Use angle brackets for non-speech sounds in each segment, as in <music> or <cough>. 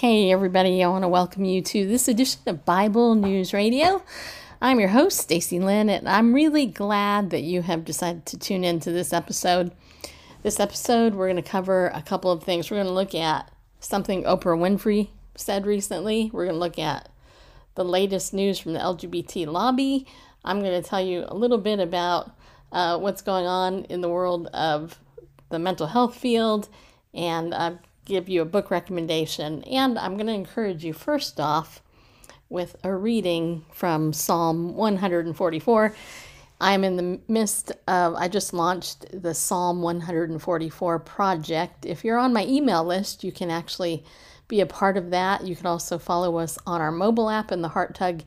Hey, everybody. I want to welcome you to this edition of Bible News Radio. I'm your host, Stacy Lynn, and I'm really glad that you have decided to tune into this episode. This episode, we're going to cover a couple of things. We're going to look at something Oprah Winfrey said recently. We're going to look at the latest news from the LGBT lobby. I'm going to tell you a little bit about uh, what's going on in the world of the mental health field and uh, give you a book recommendation. And I'm going to encourage you, first off, with a reading from Psalm 144. I'm in the midst of, I just launched the Psalm 144 project. If you're on my email list, you can actually be a part of that. You can also follow us on our mobile app in the Heart Tug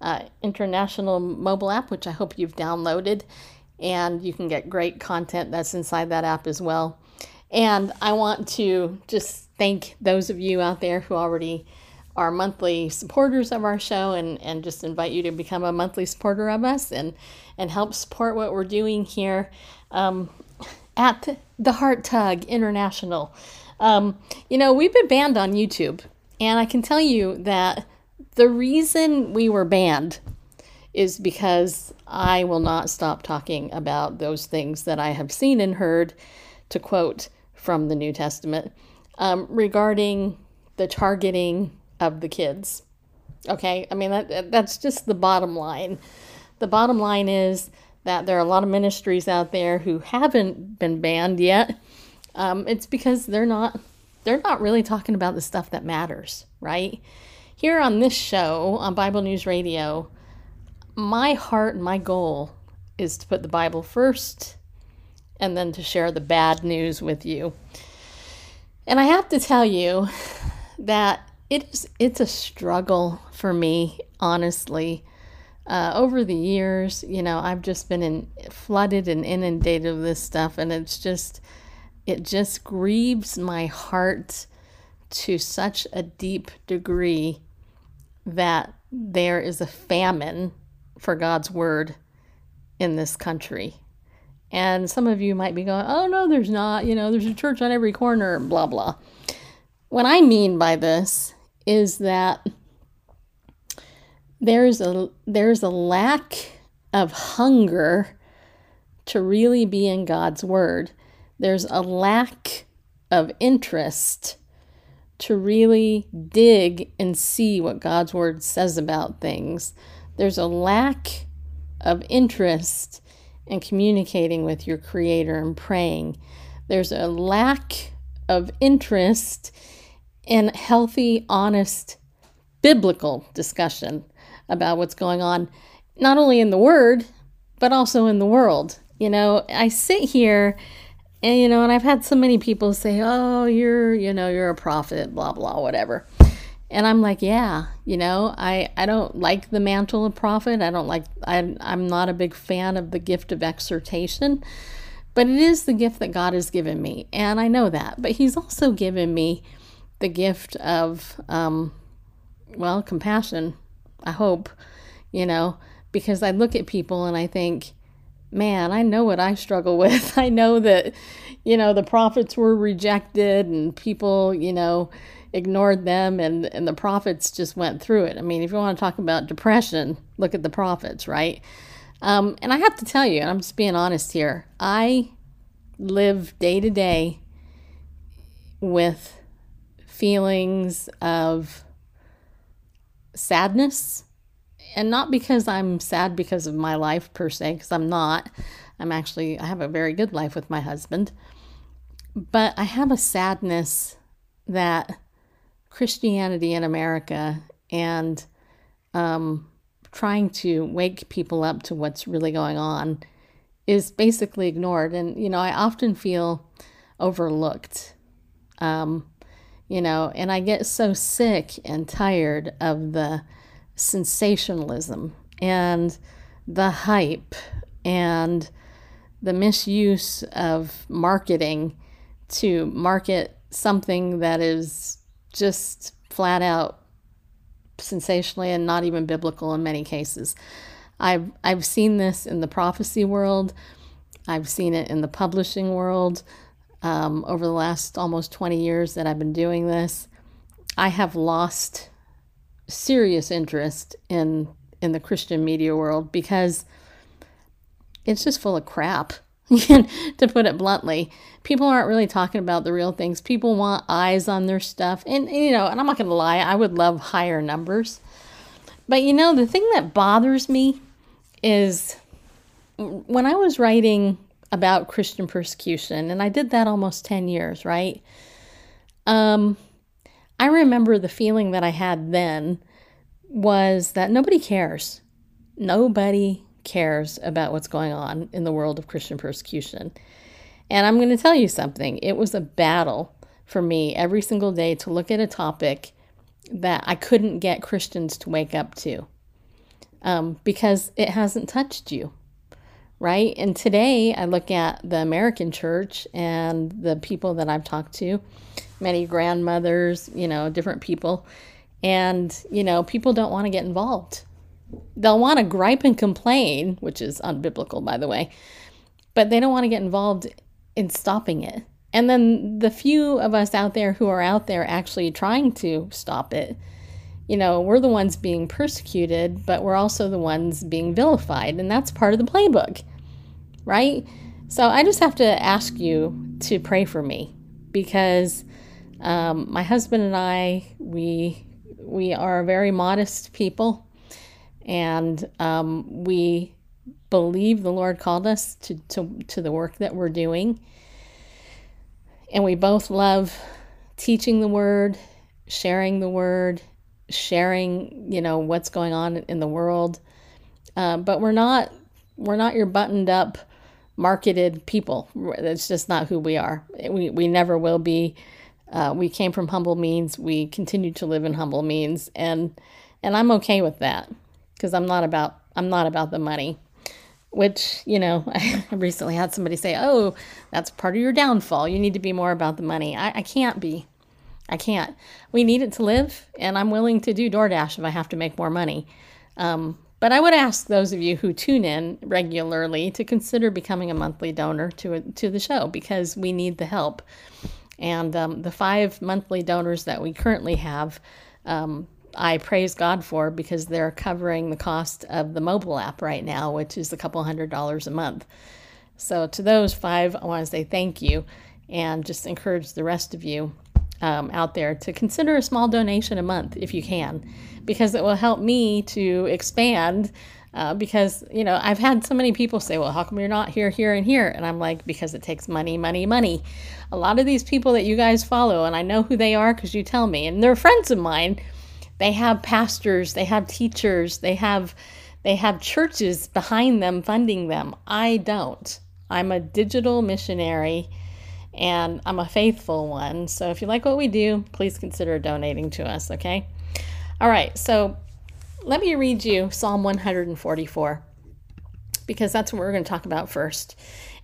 uh, International mobile app, which I hope you've downloaded. And you can get great content that's inside that app as well. And I want to just thank those of you out there who already are monthly supporters of our show and, and just invite you to become a monthly supporter of us and, and help support what we're doing here um, at the Heart Tug International. Um, you know, we've been banned on YouTube, and I can tell you that the reason we were banned is because I will not stop talking about those things that I have seen and heard, to quote from the New Testament, um, regarding the targeting of the kids. Okay, I mean, that, that's just the bottom line. The bottom line is that there are a lot of ministries out there who haven't been banned yet. Um, it's because they're not they're not really talking about the stuff that matters, right? Here on this show on Bible News Radio, my heart and my goal is to put the Bible first and then to share the bad news with you. And I have to tell you that it is it's a struggle for me honestly uh, over the years you know i've just been in, flooded and inundated with this stuff and it's just it just grieves my heart to such a deep degree that there is a famine for god's word in this country and some of you might be going oh no there's not you know there's a church on every corner blah blah what i mean by this is that there's a there's a lack of hunger to really be in God's word. There's a lack of interest to really dig and see what God's word says about things. There's a lack of interest in communicating with your creator and praying. There's a lack of interest in healthy, honest, biblical discussion about what's going on, not only in the Word, but also in the world. You know, I sit here and, you know, and I've had so many people say, oh, you're, you know, you're a prophet, blah, blah, whatever. And I'm like, yeah, you know, I, I don't like the mantle of prophet. I don't like, I, I'm not a big fan of the gift of exhortation, but it is the gift that God has given me. And I know that. But He's also given me the gift of, um, well, compassion, I hope, you know, because I look at people and I think, man, I know what I struggle <laughs> with. I know that, you know, the prophets were rejected and people, you know, ignored them and, and the prophets just went through it. I mean, if you want to talk about depression, look at the prophets, right? Um, and I have to tell you, and I'm just being honest here, I live day to day with feelings of sadness. And not because I'm sad because of my life per se, because I'm not. I'm actually, I have a very good life with my husband. But I have a sadness that Christianity in America and um, trying to wake people up to what's really going on is basically ignored. And, you know, I often feel overlooked. Um, you know, and I get so sick and tired of the sensationalism and the hype and the misuse of marketing to market something that is just flat out sensationally and not even biblical in many cases. I've I've seen this in the prophecy world. I've seen it in the publishing world um, over the last almost 20 years that I've been doing this. I have lost serious interest in in the Christian media world because it's just full of crap. <laughs> to put it bluntly, people aren't really talking about the real things. People want eyes on their stuff. And, you know, and I'm not going to lie, I would love higher numbers. But, you know, the thing that bothers me is when I was writing about Christian persecution, and I did that almost 10 years, right? Um, I remember the feeling that I had then was that nobody cares. Nobody cares about what's going on in the world of Christian persecution. And I'm going to tell you something. It was a battle for me every single day to look at a topic that I couldn't get Christians to wake up to um, because it hasn't touched you, right? And today I look at the American church and the people that I've talked to, many grandmothers, you know, different people, and, you know, people don't want to get involved. They'll want to gripe and complain, which is unbiblical, by the way, but they don't want to get involved in stopping it. And then the few of us out there who are out there actually trying to stop it, you know, we're the ones being persecuted, but we're also the ones being vilified. And that's part of the playbook, right? So I just have to ask you to pray for me because um, my husband and I, we we are very modest people, and um, we believe the Lord called us to, to, to the work that we're doing. And we both love teaching the word, sharing the word, sharing, you know, what's going on in the world. Uh, but we're not we're not your buttoned up marketed people. That's just not who we are. We we never will be. Uh, we came from humble means. We continue to live in humble means, and and I'm okay with that because I'm not about I'm not about the money. Which you know, <laughs> I recently had somebody say, "Oh, that's part of your downfall. You need to be more about the money." I, I can't be. I can't. We need it to live, and I'm willing to do DoorDash if I have to make more money. Um, but I would ask those of you who tune in regularly to consider becoming a monthly donor to a, to the show because we need the help. And um, the five monthly donors that we currently have, um, I praise God for because they're covering the cost of the mobile app right now, which is a couple hundred dollars a month. So, to those five, I want to say thank you and just encourage the rest of you um, out there to consider a small donation a month if you can, because it will help me to expand uh, because you know I've had so many people say, "Well, how come you're not here, here, and here?" And I'm like, because it takes money, money, money. A lot of these people that you guys follow, and I know who they are because you tell me, and they're friends of mine. They have pastors, they have teachers, they have they have churches behind them funding them. I don't. I'm a digital missionary and I'm a faithful one. So if you like what we do, please consider donating to us, okay? All right, so let me read you Psalm 144 because that's what we're going to talk about first.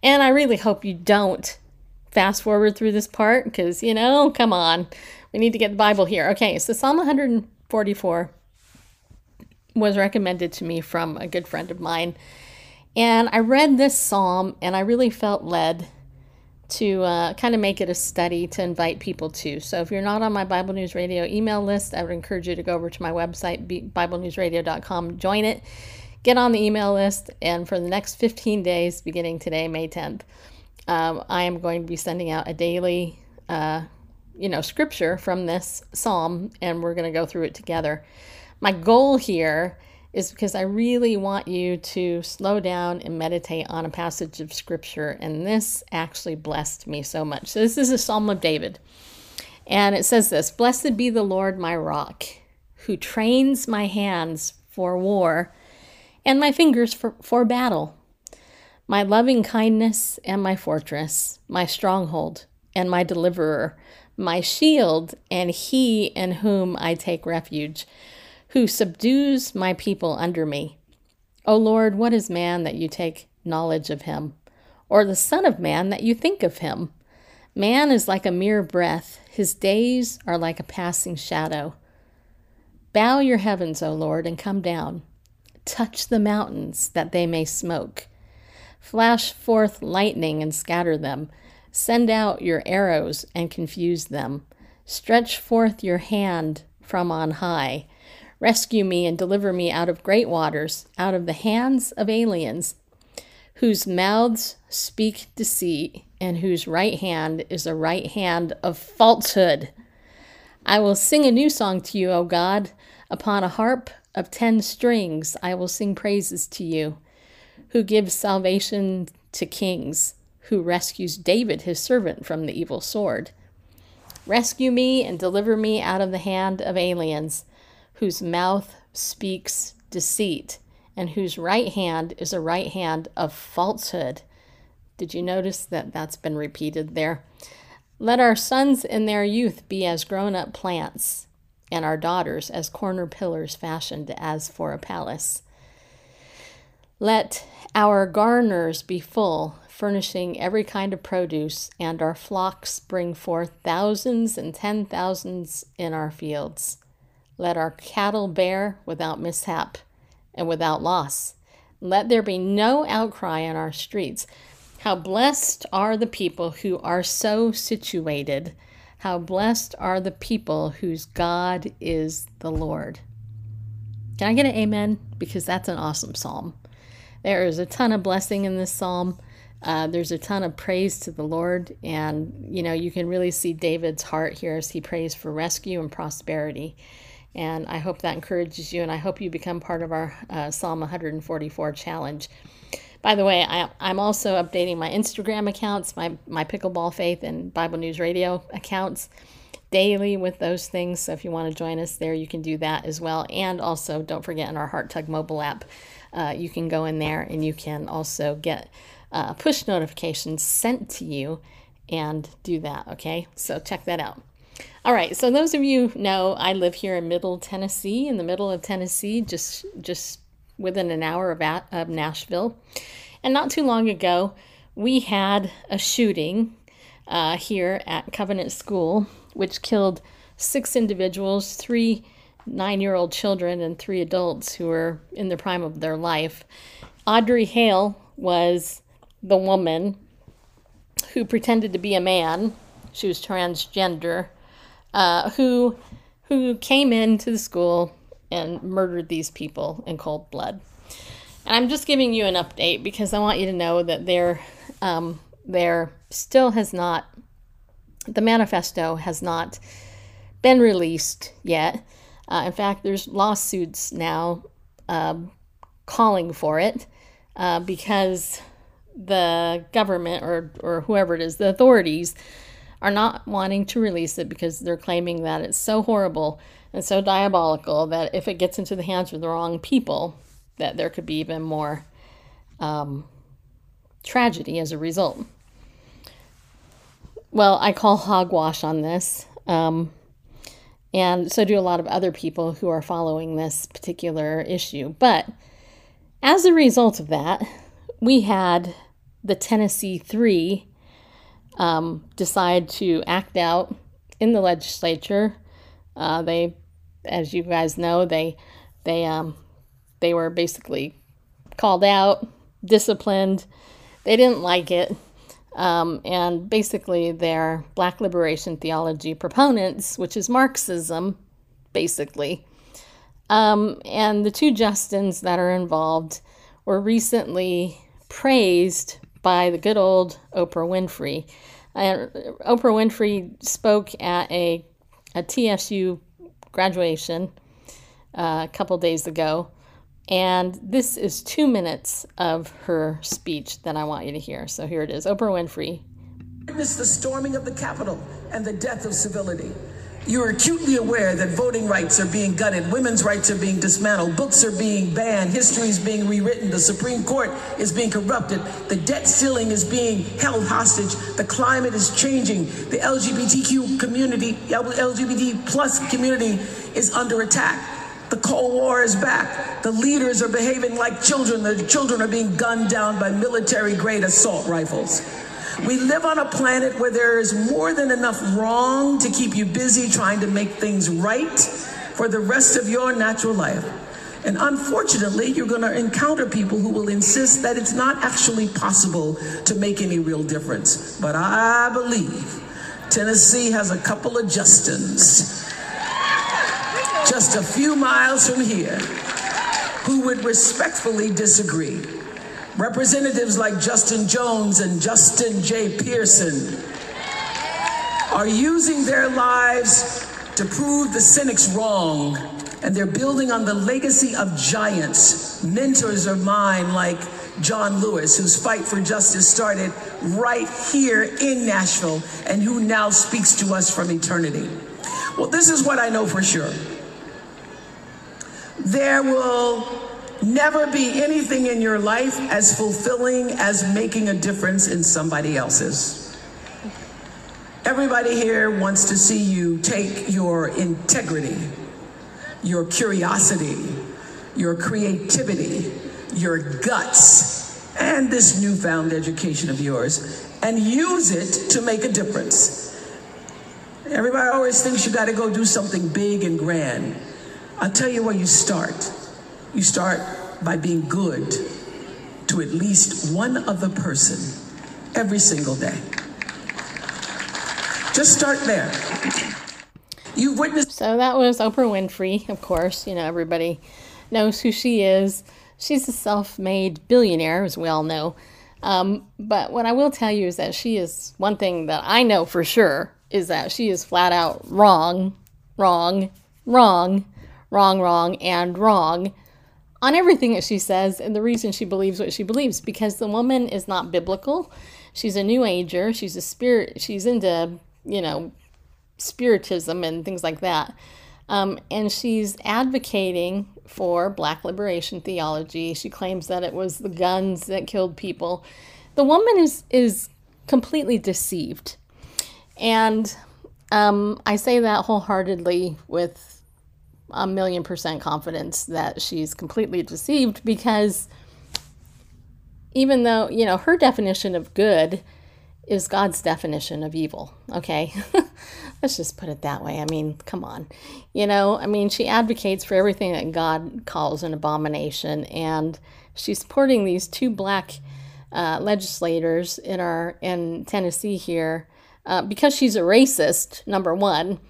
And I really hope you don't fast forward through this part because, you know, come on. We need to get the Bible here. Okay, so Psalm 144 was recommended to me from a good friend of mine. And I read this psalm and I really felt led to uh, kind of make it a study to invite people to. So if you're not on my Bible News Radio email list, I would encourage you to go over to my website, BibleNewsRadio.com, join it, get on the email list, and for the next 15 days, beginning today, May 10th, um, I am going to be sending out a daily, uh, you know, scripture from this psalm, and we're going to go through it together. My goal here is because I really want you to slow down and meditate on a passage of scripture. And this actually blessed me so much. So, this is a Psalm of David. And it says this Blessed be the Lord my rock, who trains my hands for war and my fingers for, for battle. My loving kindness and my fortress, my stronghold and my deliverer, my shield, and he in whom I take refuge who subdues my people under me. O Lord, what is man that you take knowledge of him, or the Son of Man that you think of him? Man is like a mere breath, his days are like a passing shadow. Bow your heavens, O Lord, and come down. Touch the mountains that they may smoke. Flash forth lightning and scatter them. Send out your arrows and confuse them. Stretch forth your hand from on high. Rescue me and deliver me out of great waters, out of the hands of aliens, whose mouths speak deceit, and whose right hand is a right hand of falsehood. I will sing a new song to you, O God. Upon a harp of ten strings, I will sing praises to you, who gives salvation to kings, who rescues David, his servant, from the evil sword. Rescue me and deliver me out of the hand of aliens whose mouth speaks deceit, and whose right hand is a right hand of falsehood. Did you notice that that's been repeated there? Let our sons in their youth be as grown up plants, and our daughters as corner pillars fashioned as for a palace. Let our garners be full, furnishing every kind of produce, and our flocks bring forth thousands and ten thousands in our fields. Let our cattle bear without mishap and without loss. Let there be no outcry in our streets. How blessed are the people who are so situated. How blessed are the people whose God is the Lord. Can I get an amen? Because that's an awesome psalm. There is a ton of blessing in this psalm. Uh, there's a ton of praise to the Lord, and you know you can really see David's heart here as he prays for rescue and prosperity. And I hope that encourages you, and I hope you become part of our uh, Psalm 144 challenge. By the way, I, am also updating my Instagram accounts, my, my Pickleball Faith and Bible News Radio accounts daily with those things. So if you want to join us there, you can do that as well. And also, don't forget in our Heart Tug mobile app, uh, you can go in there and you can also get uh, push notifications sent to you and do that. Okay, so check that out. All right, so those of you know, I live here in Middle Tennessee, in the middle of Tennessee, just just within an hour of, at, of Nashville. And not too long ago, we had a shooting uh, here at Covenant School, which killed six individuals, three nine year old children, and three adults who were in the prime of their life. Audrey Hale was the woman who pretended to be a man, she was transgender uh, who who came into the school and murdered these people in cold blood. And I'm just giving you an update because I want you to know that there um, there still has not the manifesto has not been released yet. Uh, in fact, there's lawsuits now um, calling for it uh, because the government or, or whoever it is, the authorities, are not wanting to release it because they're claiming that it's so horrible and so diabolical that if it gets into the hands of the wrong people, that there could be even more um, tragedy as a result. Well, I call hogwash on this. Um, and so do a lot of other people who are following this particular issue. But as a result of that, we had the Tennessee Three um, decide to act out in the legislature. Uh, they, as you guys know, they they um, they were basically called out, disciplined. They didn't like it, um, and basically they're Black liberation theology proponents, which is Marxism, basically. Um, and the two Justins that are involved were recently praised by the good old Oprah Winfrey. Uh, Oprah Winfrey spoke at a, a TSU graduation uh, a couple days ago, and this is two minutes of her speech that I want you to hear. So here it is Oprah Winfrey. Witness the storming of the Capitol and the death of civility. You are acutely aware that voting rights are being gutted, women's rights are being dismantled, books are being banned, history is being rewritten, the Supreme Court is being corrupted, the debt ceiling is being held hostage, the climate is changing, the LGBTQ community, LGBT plus community is under attack. The Cold War is back. The leaders are behaving like children. The children are being gunned down by military grade assault rifles. We live on a planet where there is more than enough wrong to keep you busy trying to make things right for the rest of your natural life. And unfortunately, you're going to encounter people who will insist that it's not actually possible to make any real difference. But I believe Tennessee has a couple of Justins just a few miles from here who would respectfully disagree. Representatives like Justin Jones and Justin J. Pearson are using their lives to prove the cynics wrong, and they're building on the legacy of giants, mentors of mine like John Lewis, whose fight for justice started right here in Nashville and who now speaks to us from eternity. Well, this is what I know for sure. There will never be anything in your life as fulfilling as making a difference in somebody else's. Everybody here wants to see you take your integrity, your curiosity, your creativity, your guts, and this newfound education of yours, and use it to make a difference. Everybody always thinks you got to go do something big and grand. I'll tell you where you start. You start by being good to at least one other person every single day. Just start there. You've witnessed. So that was Oprah Winfrey, of course. You know, everybody knows who she is. She's a self made billionaire, as we all know. Um, but what I will tell you is that she is one thing that I know for sure is that she is flat out wrong, wrong, wrong, wrong, wrong, and wrong on everything that she says and the reason she believes what she believes because the woman is not biblical. She's a new ager. She's a spirit. She's into, you know, spiritism and things like that. Um, and she's advocating for black liberation theology. She claims that it was the guns that killed people. The woman is is completely deceived, and um, I say that wholeheartedly with a million percent confidence that she's completely deceived because even though you know her definition of good is God's definition of evil. Okay. <laughs> Let's just put it that way. I mean, come on. You know, I mean, she advocates for everything that God calls an abomination, and she's supporting these two black uh, legislators in our in Tennessee here uh, because she's a racist. Number one,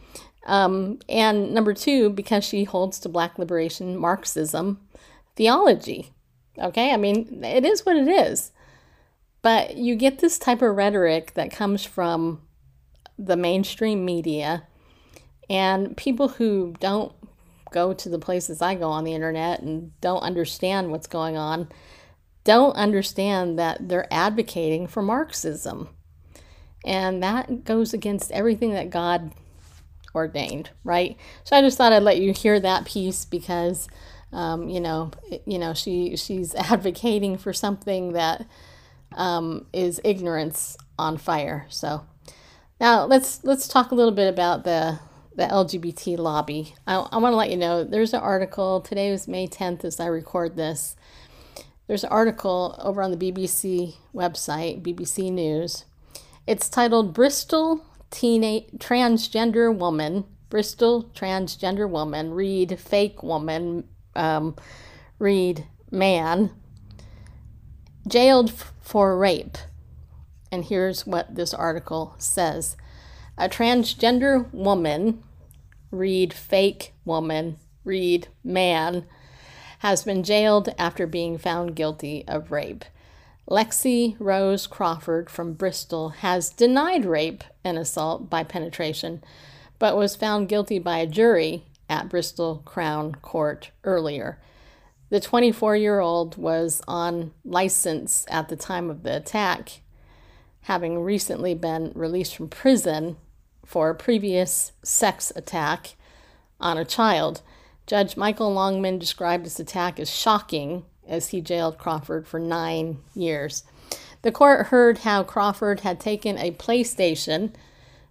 um, and number two, because she holds to black liberation Marxism theology. Okay, I mean, it is what it is. But you get this type of rhetoric that comes from the mainstream media and people who don't go to the places I go on the internet and don't understand what's going on don't understand that they're advocating for Marxism. And that goes against everything that God ordained, right? So I just thought I'd let you hear that piece because um, you know, you know, she she's <laughs> advocating for something that um, is ignorance on fire. So now let's let's talk a little bit about the the LGBT lobby. I, I want to let you know there's an article today was May 10th as I record this. There's an article over on the BBC website, BBC News. It's titled Bristol Teenage Transgender Woman, Bristol Transgender Woman, read Fake Woman, um, read Man, jailed for rape. And here's what this article says A transgender woman, read fake woman, read man, has been jailed after being found guilty of rape. Lexi Rose Crawford from Bristol has denied rape and assault by penetration, but was found guilty by a jury at Bristol Crown Court earlier. The 24 year old was on license at the time of the attack, having recently been released from prison for a previous sex attack on a child. Judge Michael Longman described this attack as shocking as he jailed Crawford for nine years. The court heard how Crawford had taken a PlayStation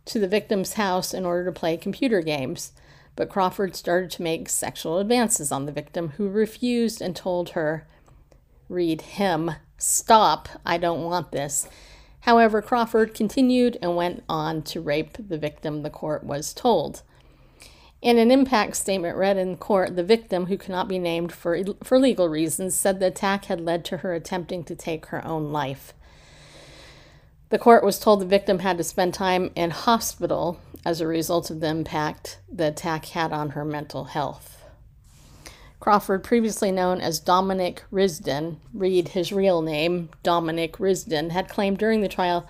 to the victim's house in order to play computer games but Crawford started to make sexual advances on the victim, who refused and told her, read him, stop, I don't want this. However, Crawford continued and went on to rape the victim, the court was told. In an impact statement read in court, the victim, who cannot be named for, for legal reasons, said the attack had led to her attempting to take her own life. The court was told the victim had to spend time in hospital as a result of the impact the attack had on her mental health. Crawford, previously known as Dominic Risden, read his real name, Dominic Risden, had claimed during the trial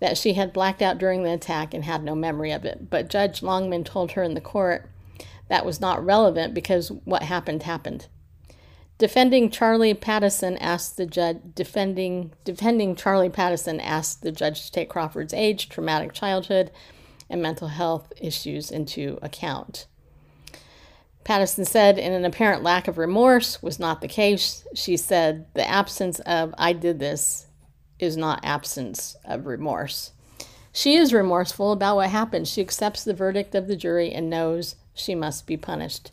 that she had blacked out during the attack and had no memory of it. But Judge Longman told her in the court that was not relevant because what happened happened. Defending Charlie Pattison asked the judge defending defending Charlie Pattison asked the judge to take Crawford's age, traumatic childhood, and mental health issues into account. Pattison said, in an apparent lack of remorse was not the case. She said, the absence of I did this is not absence of remorse. She is remorseful about what happened. She accepts the verdict of the jury and knows she must be punished.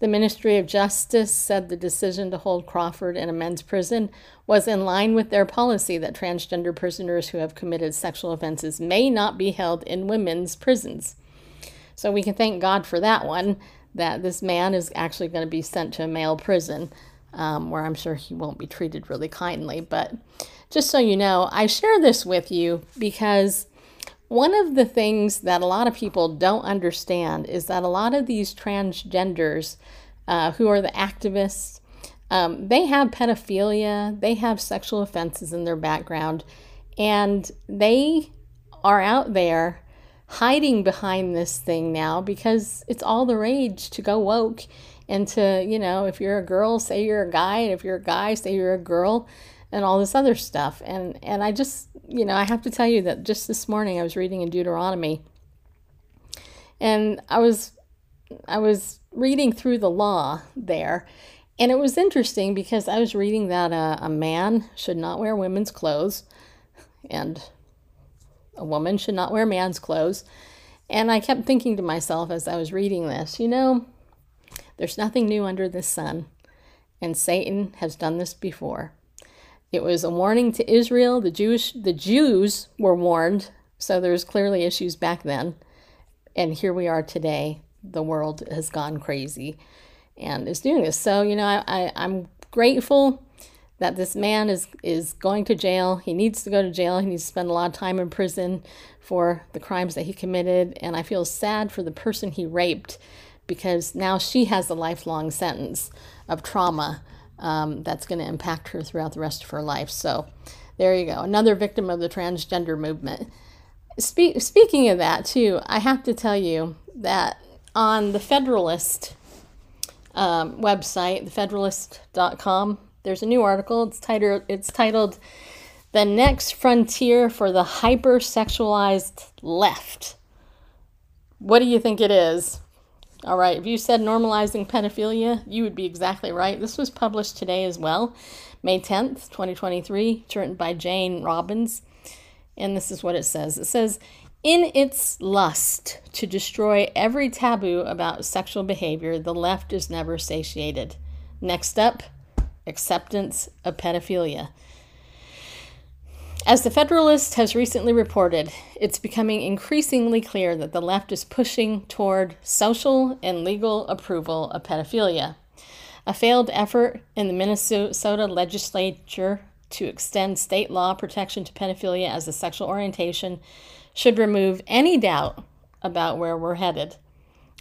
The Ministry of Justice said the decision to hold Crawford in a men's prison was in line with their policy that transgender prisoners who have committed sexual offenses may not be held in women's prisons. So we can thank God for that one, that this man is actually going to be sent to a male prison, um, where I'm sure he won't be treated really kindly. But just so you know, I share this with you because one of the things that a lot of people don't understand is that a lot of these transgenders uh, who are the activists, um, they have pedophilia, they have sexual offenses in their background, and they are out there hiding behind this thing now because it's all the rage to go woke and to, you know, if you're a girl, say you're a guy, and if you're a guy, say you're a girl and all this other stuff. And and I just you know, I have to tell you that just this morning I was reading in Deuteronomy and I was I was reading through the law there and it was interesting because I was reading that uh, a man should not wear women's clothes and a woman should not wear man's clothes. And I kept thinking to myself as I was reading this, you know, there's nothing new under the sun, and Satan has done this before. It was a warning to Israel. The Jewish the Jews were warned, so there's clearly issues back then. And here we are today. The world has gone crazy and is doing this. So, you know, I, I, I'm grateful that this man is is going to jail. He needs to go to jail. He needs to spend a lot of time in prison for the crimes that he committed. And I feel sad for the person he raped because now she has a lifelong sentence of trauma um, that's going to impact her throughout the rest of her life. So there you go, another victim of the transgender movement. Spe- speaking of that, too, I have to tell you that on the Federalist um, website, thefederalist.com, there's a new article. It's titled, it's titled The Next Frontier for the Hypersexualized Left. What do you think it is? All right, if you said normalizing pedophilia, you would be exactly right. This was published today as well, May 10th, 2023. It's written by Jane Robbins. And this is what it says it says, in its lust to destroy every taboo about sexual behavior, the left is never satiated. Next up, acceptance of pedophilia. As the Federalist has recently reported, it's becoming increasingly clear that the left is pushing toward social and legal approval of pedophilia. A failed effort in the Minnesota legislature to extend state law protection to pedophilia as a sexual orientation should remove any doubt about where we're headed.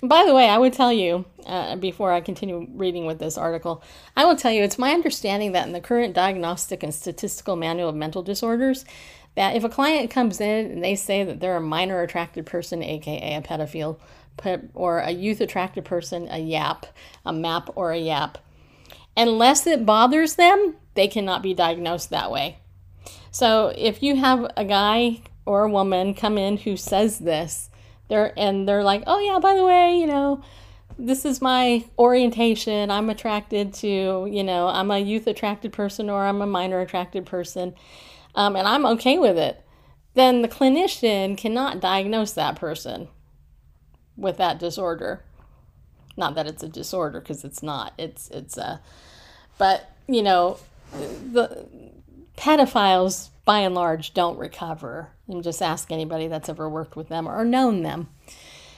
By the way, I would tell you, uh, before I continue reading with this article, I will tell you it's my understanding that in the current Diagnostic and Statistical Manual of Mental Disorders, that if a client comes in and they say that they're a minor attracted person, aka a pedophile, or a youth attracted person, a YAP, a MAP, or a YAP, unless it bothers them, they cannot be diagnosed that way. So if you have a guy or a woman come in who says this, they're and they're like, "Oh yeah, by the way, you know, this is my orientation. I'm attracted to, you know, I'm a youth attracted person or I'm a minor attracted person, um, and I'm okay with it." Then the clinician cannot diagnose that person with that disorder. Not that it's a disorder because it's not. It's it's a, but you know, the pedophiles by and large don't recover. And just ask anybody that's ever worked with them or known them.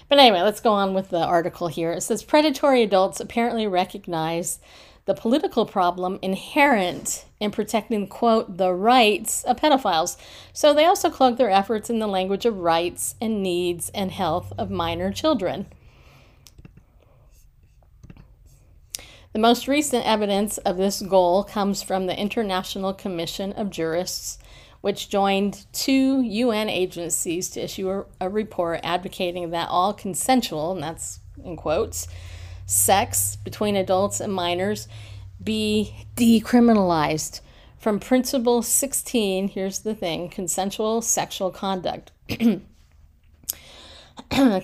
But anyway, let's go on with the article here. It says predatory adults apparently recognize the political problem inherent in protecting, quote, the rights of pedophiles. So they also cloak their efforts in the language of rights and needs and health of minor children. The most recent evidence of this goal comes from the International Commission of Jurists, which joined two UN agencies to issue a, a report advocating that all consensual, and that's in quotes, sex between adults and minors be decriminalized. From Principle 16, here's the thing consensual sexual conduct. <clears throat>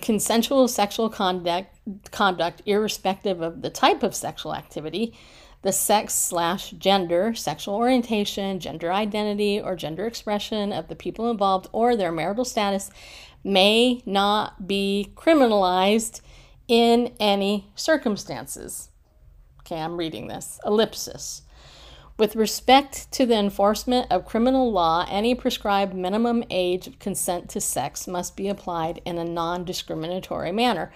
consensual sexual conduct, conduct, irrespective of the type of sexual activity, the sex slash gender, sexual orientation, gender identity, or gender expression of the people involved, or their marital status, may not be criminalized in any circumstances. Okay, I'm reading this. Ellipsis. With respect to the enforcement of criminal law, any prescribed minimum age of consent to sex must be applied in a non discriminatory manner.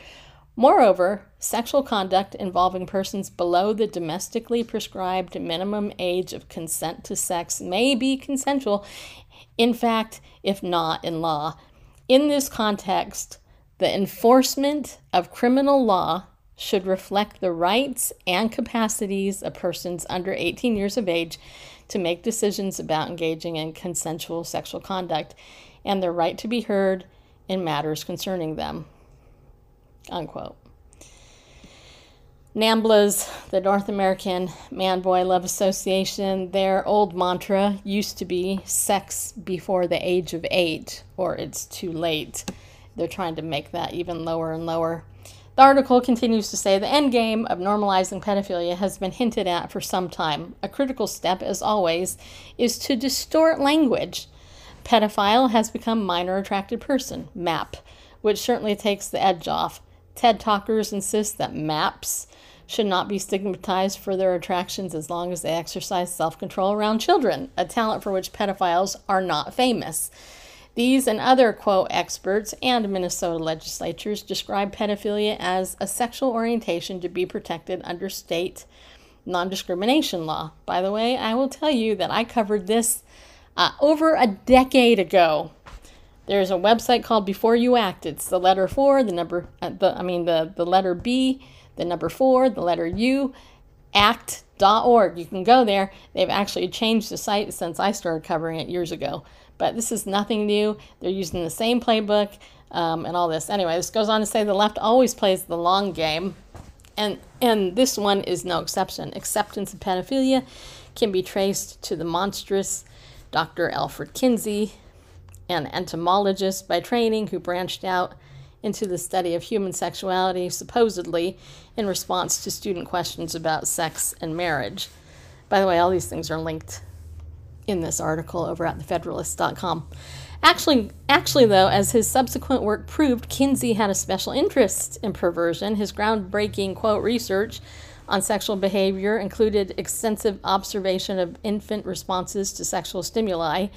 Moreover, sexual conduct involving persons below the domestically prescribed minimum age of consent to sex may be consensual, in fact, if not in law. In this context, the enforcement of criminal law should reflect the rights and capacities of persons under 18 years of age to make decisions about engaging in consensual sexual conduct and their right to be heard in matters concerning them. Unquote. NAMBLA's, the North American Man Boy Love Association, their old mantra used to be sex before the age of eight, or it's too late. They're trying to make that even lower and lower. The article continues to say the end game of normalizing pedophilia has been hinted at for some time. A critical step, as always, is to distort language. Pedophile has become minor attracted person, MAP, which certainly takes the edge off. TED Talkers insist that MAPs should not be stigmatized for their attractions as long as they exercise self control around children, a talent for which pedophiles are not famous. These and other, quote, experts and Minnesota legislatures describe pedophilia as a sexual orientation to be protected under state non discrimination law. By the way, I will tell you that I covered this uh, over a decade ago. There's a website called Before You Act. It's the letter four, the number, uh, the I mean the the letter B, the number four, the letter U, act.org. You can go there. They've actually changed the site since I started covering it years ago. But this is nothing new. They're using the same playbook um, and all this. Anyway, this goes on to say the left always plays the long game, and and this one is no exception. Acceptance of pedophilia can be traced to the monstrous Dr. Alfred Kinsey, an entomologist by training who branched out into the study of human sexuality, supposedly in response to student questions about sex and marriage. By the way, all these things are linked in this article over at thefederalist.com. Actually, actually though, as his subsequent work proved, Kinsey had a special interest in perversion. His groundbreaking quote research on sexual behavior included extensive observation of infant responses to sexual stimuli.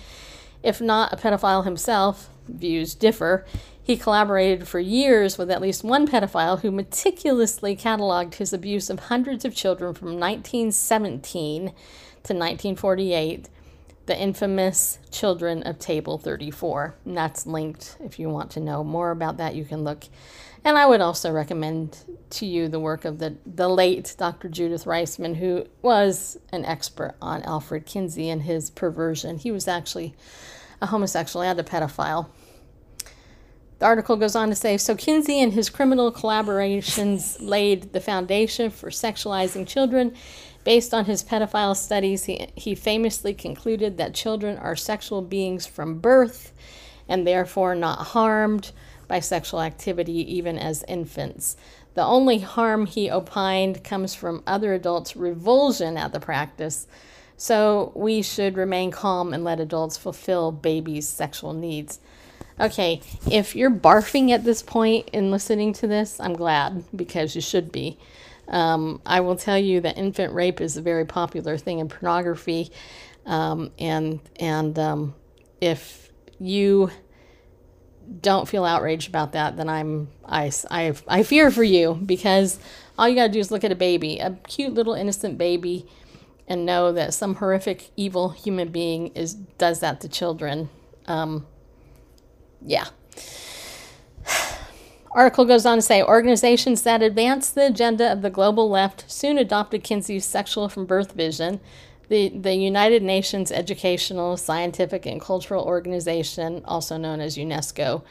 If not a pedophile himself, views differ. He collaborated for years with at least one pedophile who meticulously cataloged his abuse of hundreds of children from 1917 to 1948 the infamous Children of Table 34. And that's linked if you want to know more about that. You can look. And I would also recommend to you the work of the, the late Dr. Judith Reisman, who was an expert on Alfred Kinsey and his perversion. He was actually a homosexual and a pedophile. The article goes on to say So Kinsey and his criminal collaborations laid the foundation for sexualizing children Based on his pedophile studies, he, he famously concluded that children are sexual beings from birth and therefore not harmed by sexual activity even as infants. The only harm he opined comes from other adults' revulsion at the practice, so we should remain calm and let adults fulfill babies' sexual needs. Okay, if you're barfing at this point in listening to this, I'm glad because you should be. Um, I will tell you that infant rape is a very popular thing in pornography, um, and and um, if you don't feel outraged about that, then I'm I, I, I fear for you because All you got to do is look at a baby, a cute little innocent baby, and know that some horrific, evil human being is does that to children. Um, yeah. <sighs> Article goes on to say organizations that advance the agenda of the global left soon adopted Kinsey's sexual from birth vision. The, the United Nations Educational, Scientific, and Cultural Organization, also known as UNESCO,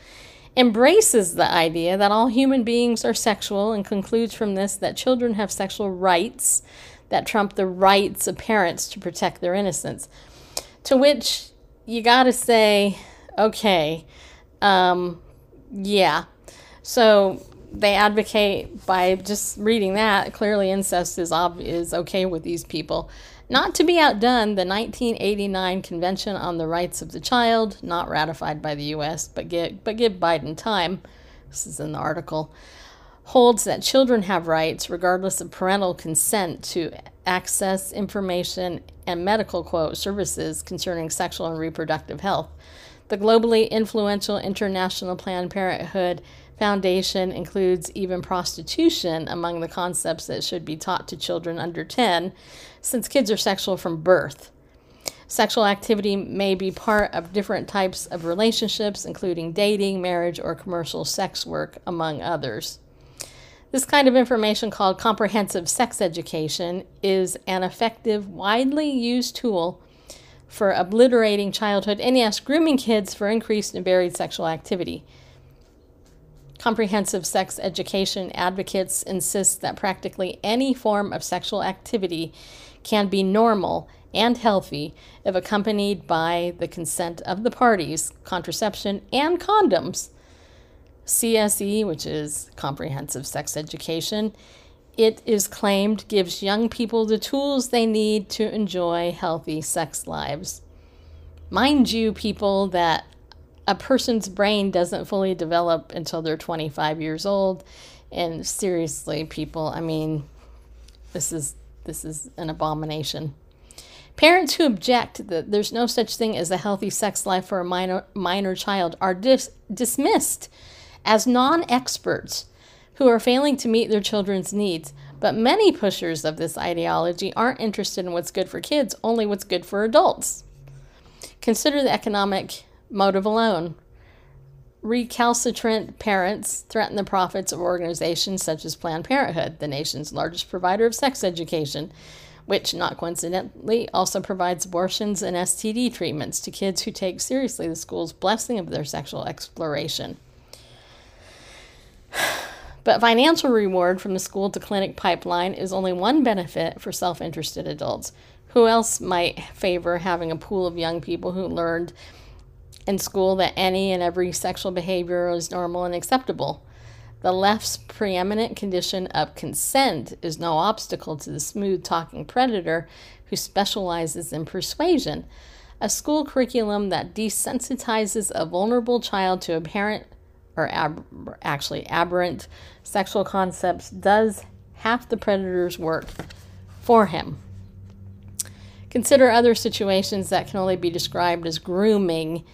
embraces the idea that all human beings are sexual and concludes from this that children have sexual rights that trump the rights of parents to protect their innocence. To which you got to say, okay, um, yeah. So they advocate by just reading that clearly incest is ob- is okay with these people. Not to be outdone, the 1989 Convention on the Rights of the Child, not ratified by the U.S., but give, but give Biden time, this is in the article, holds that children have rights regardless of parental consent to access information and medical quote services concerning sexual and reproductive health. The globally influential International Planned Parenthood Foundation includes even prostitution among the concepts that should be taught to children under 10, since kids are sexual from birth. Sexual activity may be part of different types of relationships, including dating, marriage, or commercial sex work, among others. This kind of information, called comprehensive sex education, is an effective, widely used tool for obliterating childhood and, yes, grooming kids for increased and varied sexual activity. Comprehensive sex education advocates insist that practically any form of sexual activity can be normal and healthy if accompanied by the consent of the parties, contraception, and condoms. CSE, which is Comprehensive Sex Education, it is claimed gives young people the tools they need to enjoy healthy sex lives. Mind you, people, that a person's brain doesn't fully develop until they're 25 years old. And seriously, people, I mean, this is this is an abomination. Parents who object that there's no such thing as a healthy sex life for a minor minor child are dis- dismissed as non-experts who are failing to meet their children's needs. But many pushers of this ideology aren't interested in what's good for kids, only what's good for adults. Consider the economic motive alone. Recalcitrant parents threaten the profits of organizations such as Planned Parenthood, the nation's largest provider of sex education, which, not coincidentally, also provides abortions and STD treatments to kids who take seriously the school's blessing of their sexual exploration. <sighs> But financial reward from the school to clinic pipeline is only one benefit for self interested adults. Who else might favor having a pool of young people who learned in school that any and every sexual behavior is normal and acceptable? The left's preeminent condition of consent is no obstacle to the smooth talking predator who specializes in persuasion. A school curriculum that desensitizes a vulnerable child to apparent or ab- actually aberrant sexual concepts does half the predator's work for him. Consider other situations that can only be described as grooming.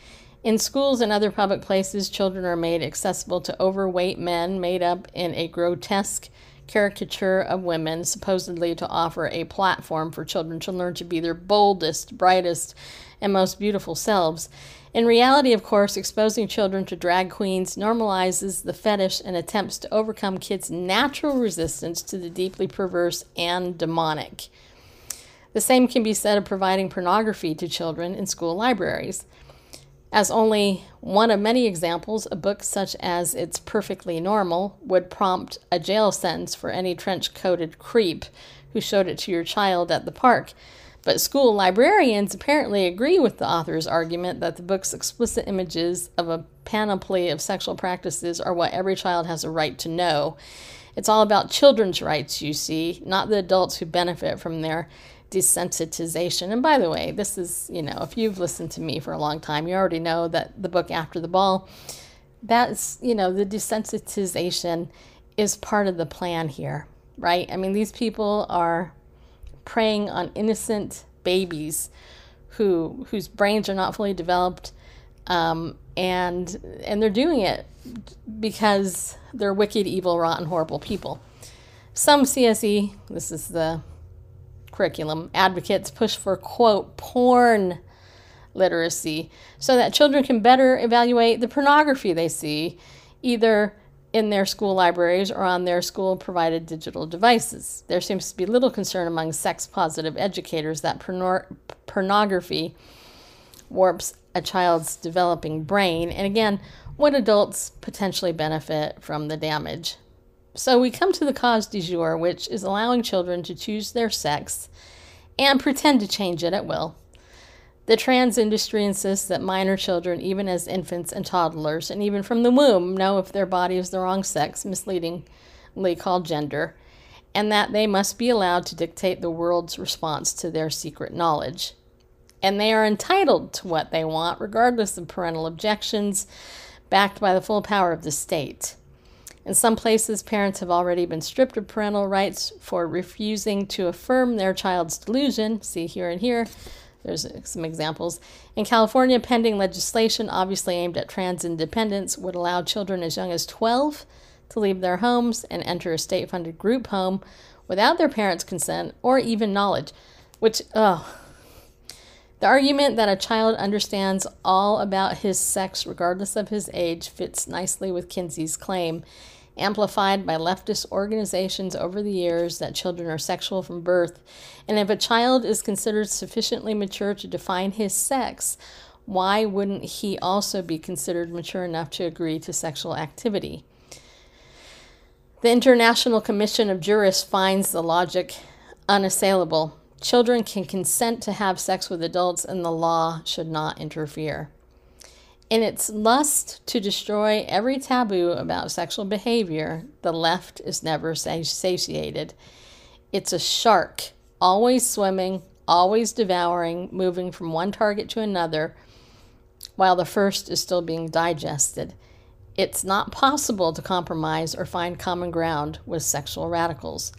In schools and other public places, children are made accessible to overweight men made up in a grotesque caricature of women, supposedly to offer a platform for children to learn to be their boldest, brightest, and most beautiful selves. In reality, of course, exposing children to drag queens normalizes the fetish and attempts to overcome kids' natural resistance to the deeply perverse and demonic. The same can be said of providing pornography to children in school libraries. As only one of many examples, a book such as It's Perfectly Normal would prompt a jail sentence for any trench coated creep who showed it to your child at the park. But school librarians apparently agree with the author's argument that the book's explicit images of a panoply of sexual practices are what every child has a right to know. It's all about children's rights, you see, not the adults who benefit from their desensitization. And by the way, this is, you know, if you've listened to me for a long time, you already know that the book After the Ball, that's, you know, the desensitization is part of the plan here, right? I mean, these people are preying on innocent babies who whose brains are not fully developed, um, and and they're doing it because they're wicked, evil, rotten, horrible people. Some CSE, this is the curriculum, advocates push for, quote, porn literacy so that children can better evaluate the pornography they see, either in their school libraries or on their school provided digital devices. There seems to be little concern among sex positive educators that porno- pornography warps a child's developing brain. And again, what adults potentially benefit from the damage? So we come to the cause du jour, which is allowing children to choose their sex and pretend to change it at will. The trans industry insists that minor children, even as infants and toddlers, and even from the womb, know if their body is the wrong sex, misleadingly called gender, and that they must be allowed to dictate the world's response to their secret knowledge. And they are entitled to what they want, regardless of parental objections, backed by the full power of the state. In some places, parents have already been stripped of parental rights for refusing to affirm their child's delusion. See here and here. There's some examples. In California, pending legislation obviously aimed at trans independence would allow children as young as 12 to leave their homes and enter a state funded group home without their parents' consent or even knowledge, which, oh, the argument that a child understands all about his sex regardless of his age fits nicely with Kinsey's claim amplified by leftist organizations over the years that children are sexual from birth. And if a child is considered sufficiently mature to define his sex, why wouldn't he also be considered mature enough to agree to sexual activity? The International Commission of Jurists finds the logic unassailable. Children can consent to have sex with adults, and the law should not interfere. In its lust to destroy every taboo about sexual behavior, the left is never satiated. It's a shark, always swimming, always devouring, moving from one target to another, while the first is still being digested. It's not possible to compromise or find common ground with sexual radicals.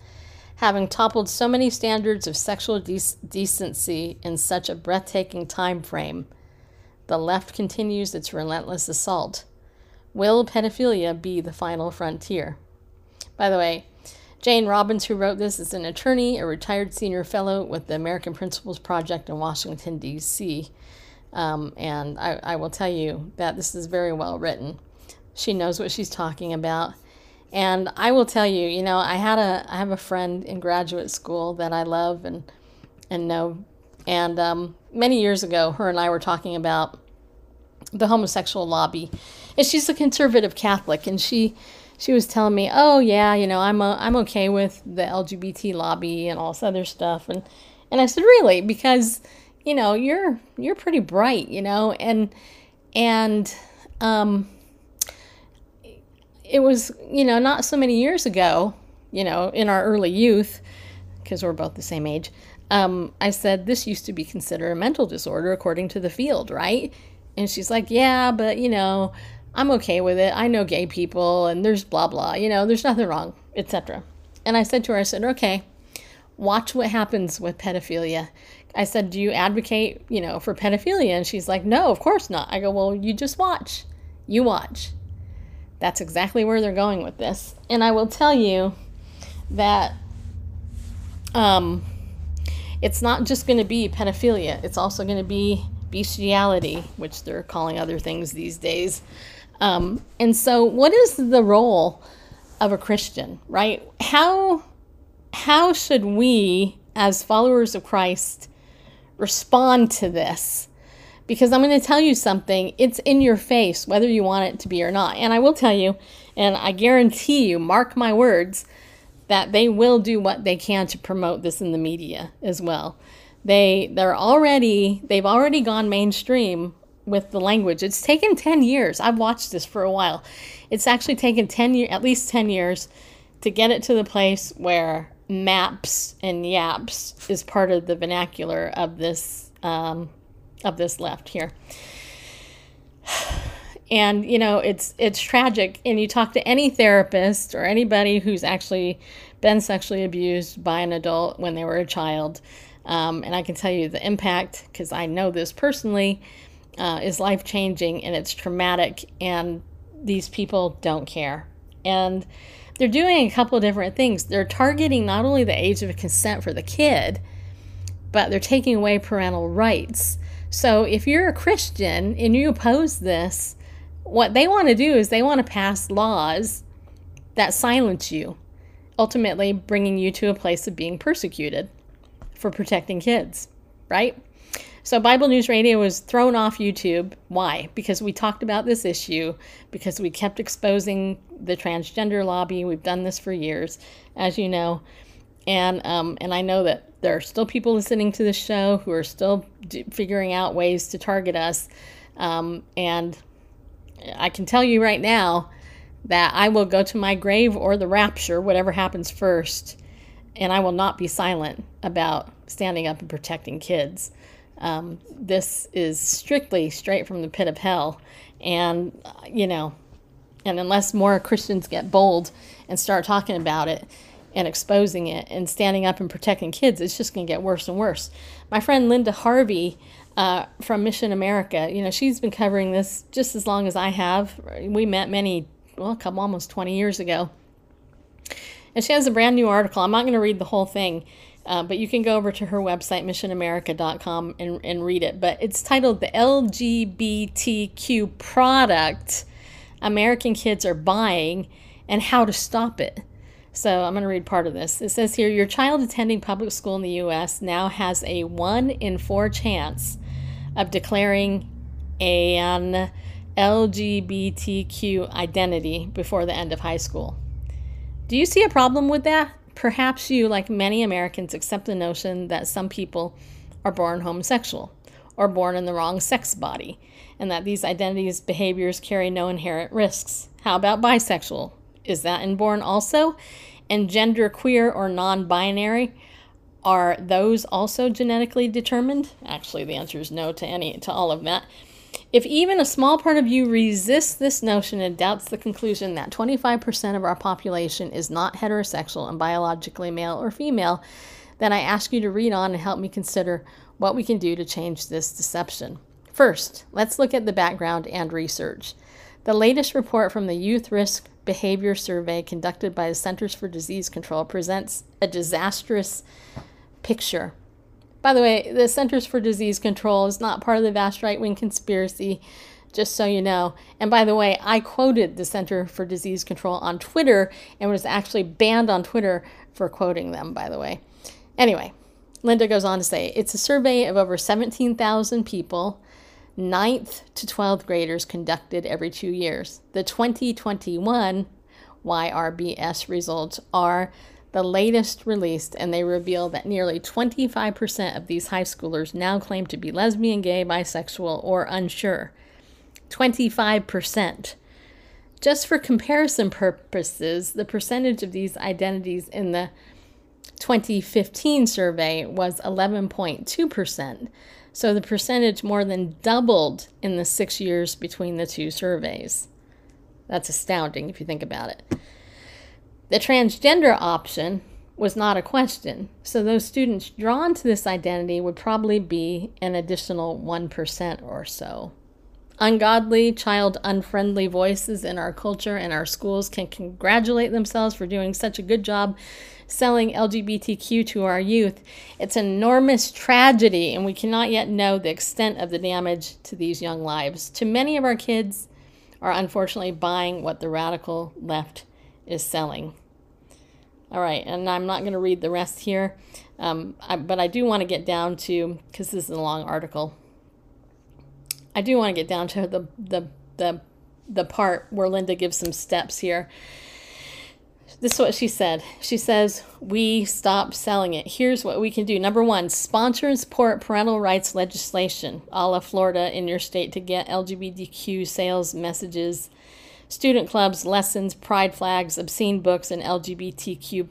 Having toppled so many standards of sexual de- decency in such a breathtaking time frame, the left continues its relentless assault. Will pedophilia be the final frontier? By the way, Jane Robbins, who wrote this, is an attorney, a retired senior fellow with the American Principles Project in Washington, D.C. Um, and I, I will tell you that this is very well written. She knows what she's talking about. And I will tell you, you know, I had a I have a friend in graduate school that I love and and know and um, many years ago, her and I were talking about the homosexual lobby. And she's a conservative Catholic, and she she was telling me, "Oh yeah, you know, I'm a, I'm okay with the LGBT lobby and all this other stuff." And and I said, "Really?" Because you know, you're you're pretty bright, you know, and and um, it was you know not so many years ago, you know, in our early youth, because we're both the same age um, I said, This used to be considered a mental disorder according to the field, right? And she's like, Yeah, but you know, I'm okay with it. I know gay people and there's blah blah, you know, there's nothing wrong, etc. And I said to her, I said, Okay, watch what happens with pedophilia. I said, Do you advocate, you know, for pedophilia? And she's like, No, of course not. I go, Well, you just watch. You watch. That's exactly where they're going with this. And I will tell you that um, it's not just going to be pedophilia, it's also going to be bestiality, which they're calling other things these days. Um, and so, what is the role of a Christian, right? How, how should we, as followers of Christ, respond to this? Because I'm going to tell you something, it's in your face, whether you want it to be or not. And I will tell you, and I guarantee you, mark my words, that they will do what they can to promote this in the media as well. They they're already they've already gone mainstream with the language. It's taken 10 years. I've watched this for a while. It's actually taken 10 years at least 10 years to get it to the place where maps and yaps is part of the vernacular of this um, of this left here and you know it's it's tragic and you talk to any therapist or anybody who's actually been sexually abused by an adult when they were a child um, and i can tell you the impact because i know this personally uh, is life changing and it's traumatic and these people don't care And they're doing a couple different things. They're targeting not only the age of consent for the kid, but they're taking away parental rights. So if you're a Christian and you oppose this, what they want to do is they want to pass laws that silence you, ultimately bringing you to a place of being persecuted for protecting kids, right? So Bible News Radio was thrown off YouTube. Why? Because we talked about this issue, because we kept exposing the transgender lobby. We've done this for years, as you know. And um, and I know that there are still people listening to the show who are still d- figuring out ways to target us. Um, and I can tell you right now that I will go to my grave or the rapture, whatever happens first, and I will not be silent about standing up and protecting kids. Um, this is strictly straight from the pit of hell. And, uh, you know, and unless more Christians get bold and start talking about it and exposing it and standing up and protecting kids, it's just going to get worse and worse. My friend Linda Harvey uh, from Mission America, you know, she's been covering this just as long as I have. We met many, well, a couple, almost 20 years ago. And she has a brand new article. I'm not going to read the whole thing. Uh, but you can go over to her website, missionamerica.com, and, and read it. But it's titled The LGBTQ Product American Kids Are Buying and How to Stop It. So I'm going to read part of this. It says here Your child attending public school in the U.S. now has a 1 in 4 chance of declaring an LGBTQ identity before the end of high school. Do you see a problem with that? Perhaps you, like many Americans, accept the notion that some people are born homosexual or born in the wrong sex body, and that these identities behaviors carry no inherent risks. How about bisexual? Is that inborn also? And gender queer or non binary? Are those also genetically determined? Actually, the answer is no to any to all of that. If even a small part of you resists this notion and doubts the conclusion that 25% of our population is not heterosexual and biologically male or female, then I ask you to read on and help me consider what we can do to change this deception. First, let's look at the background and research. The latest report from the Youth Risk Behavior Survey conducted by the Centers for Disease Control presents a disastrous picture by the way, the Centers for Disease Control is not part of the vast right wing conspiracy, just so you know. And by the way, I quoted the Center for Disease Control on Twitter and was actually banned on Twitter for quoting them, by the way. Anyway, Linda goes on to say it's a survey of over 17,000 people, 9th to 12th graders conducted every two years. The 2021 YRBS results are the latest released, and they reveal that nearly 25% of these high schoolers now claim to be lesbian, gay, bisexual, or unsure. 25%. Just for comparison purposes, the percentage of these identities in the 2015 survey was 11.2%. So the percentage more than doubled in the six years between the two surveys. That's astounding if you think about it. The transgender option was not a question, so those students drawn to this identity would probably be an additional 1% or so. Ungodly, child unfriendly voices in our culture and our schools can congratulate themselves for doing such a good job selling LGBTQ to our youth. It's an enormous tragedy, and we cannot yet know the extent of the damage to these young lives. Too many of our kids are unfortunately buying what the radical left is selling. All right, and I'm not going to read the rest here, um, I, but I do want to get down to, because this is a long article, I do want to get down to the, the, the, the part where Linda gives some steps here. This is what she said. She says, We stop selling it. Here's what we can do. Number one, sponsor and support parental rights legislation, a la Florida in your state, to get LGBTQ sales messages student clubs, lessons, pride flags, obscene books, and LGBTQ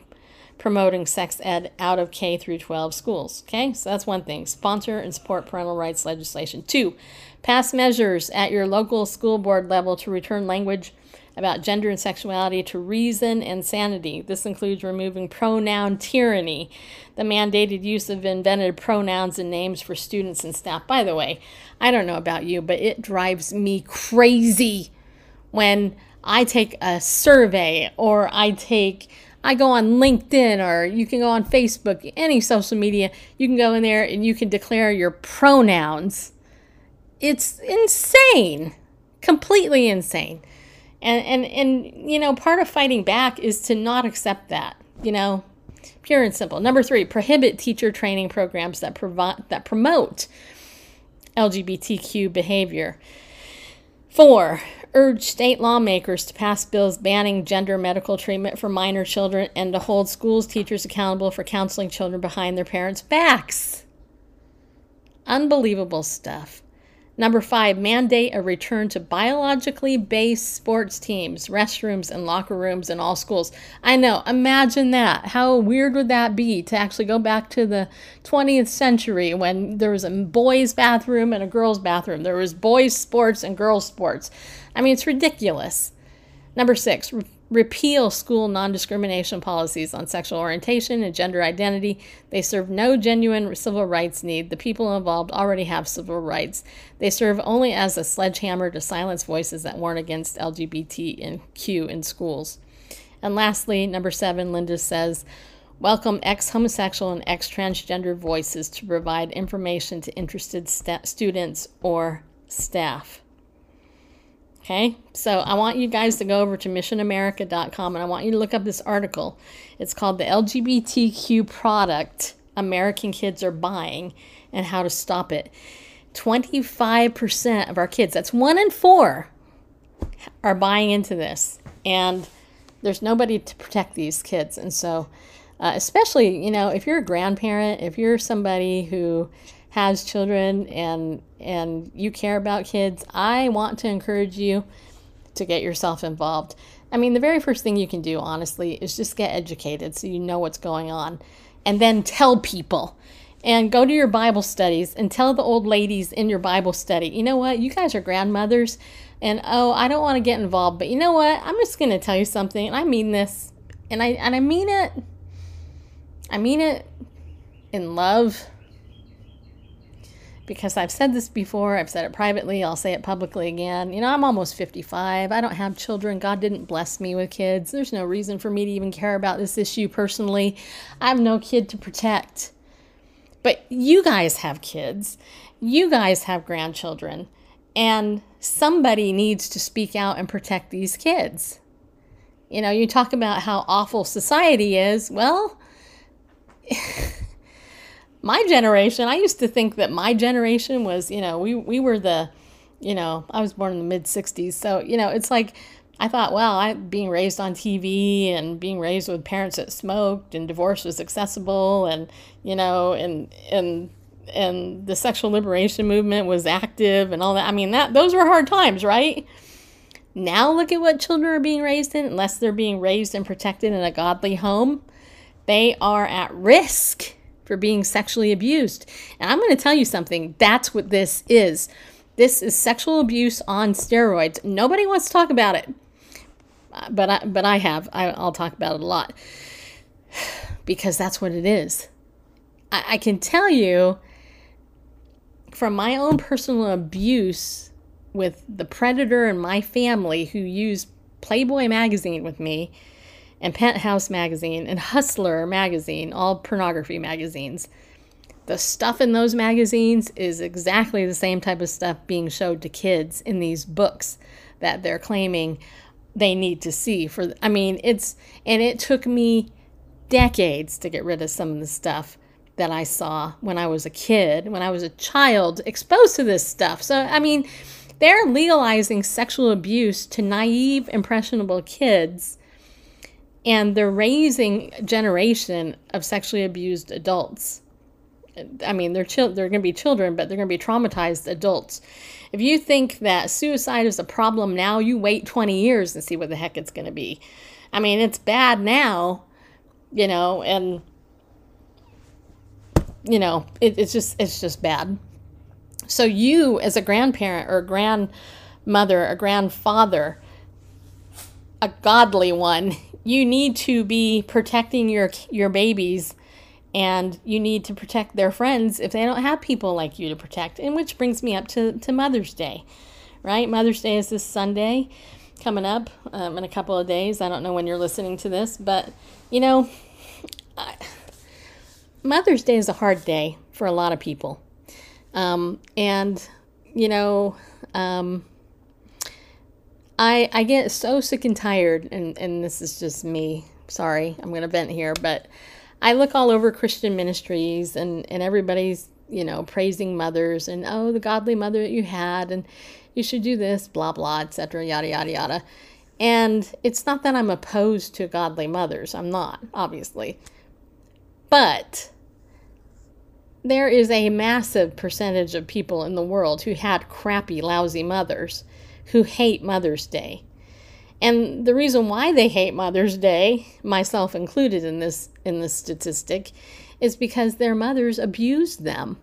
promoting sex ed out of K through 12 schools. Okay, so that's one thing. Sponsor and support parental rights legislation. Two, pass measures at your local school board level to return language about gender and sexuality to reason and sanity. This includes removing pronoun tyranny, the mandated use of invented pronouns and names for students and staff. By the way, I don't know about you, but it drives me crazy when I take a survey or I take I go on LinkedIn or you can go on Facebook, any social media, you can go in there and you can declare your pronouns. It's insane. Completely insane. And and and you know, part of fighting back is to not accept that, you know, pure and simple. Number 3, prohibit teacher training programs that provide that promote LGBTQ behavior. Four, urge state lawmakers to pass bills banning gender medical treatment for minor children and to hold schools teachers accountable for counseling children behind their parents' backs. Unbelievable stuff. Number five, mandate a return to biologically based sports teams, restrooms, and locker rooms in all schools. I know, imagine that. How weird would that be to actually go back to the 20th century when there was a boys' bathroom and a girls' bathroom? There was boys' sports and girls' sports. I mean, it's ridiculous. Number six, repeal school non discrimination policies on sexual orientation and gender identity. They serve no genuine civil rights need. The people involved already have civil rights. They serve only as a sledgehammer to silence voices that warn against LGBTQ in schools. And lastly, number seven, Linda says, Welcome ex homosexual and ex transgender voices to provide information to interested st- students or staff. Okay, so I want you guys to go over to missionamerica.com and I want you to look up this article. It's called The LGBTQ Product American Kids Are Buying and How to Stop It. 25% of our kids, that's one in four, are buying into this. And there's nobody to protect these kids. And so, uh, especially, you know, if you're a grandparent, if you're somebody who has children and and you care about kids, I want to encourage you to get yourself involved. I mean, the very first thing you can do, honestly, is just get educated so you know what's going on and then tell people. And go to your Bible studies and tell the old ladies in your Bible study, you know what, you guys are grandmothers, and oh, I don't want to get involved, but you know what, I'm just going to tell you something, and I mean this, and I and I mean it. I mean it in love because I've said this before, I've said it privately, I'll say it publicly again. You know, I'm almost 55. I don't have children. God didn't bless me with kids. There's no reason for me to even care about this issue personally. I have no kid to protect. But you guys have kids, you guys have grandchildren, and somebody needs to speak out and protect these kids. You know, you talk about how awful society is. Well, <laughs> my generation, I used to think that my generation was, you know, we, we were the, you know, I was born in the mid 60s. So, you know, it's like, I thought, well, I being raised on TV and being raised with parents that smoked and divorce was accessible and, you know, and, and, and the sexual liberation movement was active and all that. I mean, that those were hard times, right? Now look at what children are being raised in, unless they're being raised and protected in a godly home. They are at risk for being sexually abused. And I'm going to tell you something that's what this is. This is sexual abuse on steroids. Nobody wants to talk about it. But I, but I have. I, I'll talk about it a lot <sighs> because that's what it is. I, I can tell you from my own personal abuse with the predator in my family who used Playboy magazine with me and Penthouse magazine and Hustler magazine, all pornography magazines. The stuff in those magazines is exactly the same type of stuff being showed to kids in these books that they're claiming they need to see for I mean it's and it took me decades to get rid of some of the stuff that I saw when I was a kid, when I was a child exposed to this stuff. So I mean, they're legalizing sexual abuse to naive impressionable kids and they're raising a generation of sexually abused adults. I mean, they're chil- they're going to be children, but they're going to be traumatized adults. If you think that suicide is a problem now, you wait 20 years and see what the heck it's going to be. I mean, it's bad now, you know, and you know, it, it's just it's just bad. So you, as a grandparent or a grandmother, a grandfather, a godly one, you need to be protecting your your babies and you need to protect their friends if they don't have people like you to protect. And which brings me up to, to Mother's Day, right? Mother's Day is this Sunday. coming up um, in a couple of days. I don't know when you're listening to this, but you know, I, Mother's Day is a hard day for a lot of people. Um, and, you know, um, I, I get so sick and tired, and, and this is just me. Sorry, I'm going to vent here, but I look all over Christian ministries and, and everybody's, you know, praising mothers and, oh, the godly mother that you had, and you should do this, blah, blah, etc., yada, yada, yada. And it's not that I'm opposed to godly mothers. I'm not, obviously. But there is a massive percentage of people in the world who had crappy, lousy mothers who hate Mother's Day. And the reason why they hate Mother's Day, myself included in this in this statistic, is because their mothers abused them.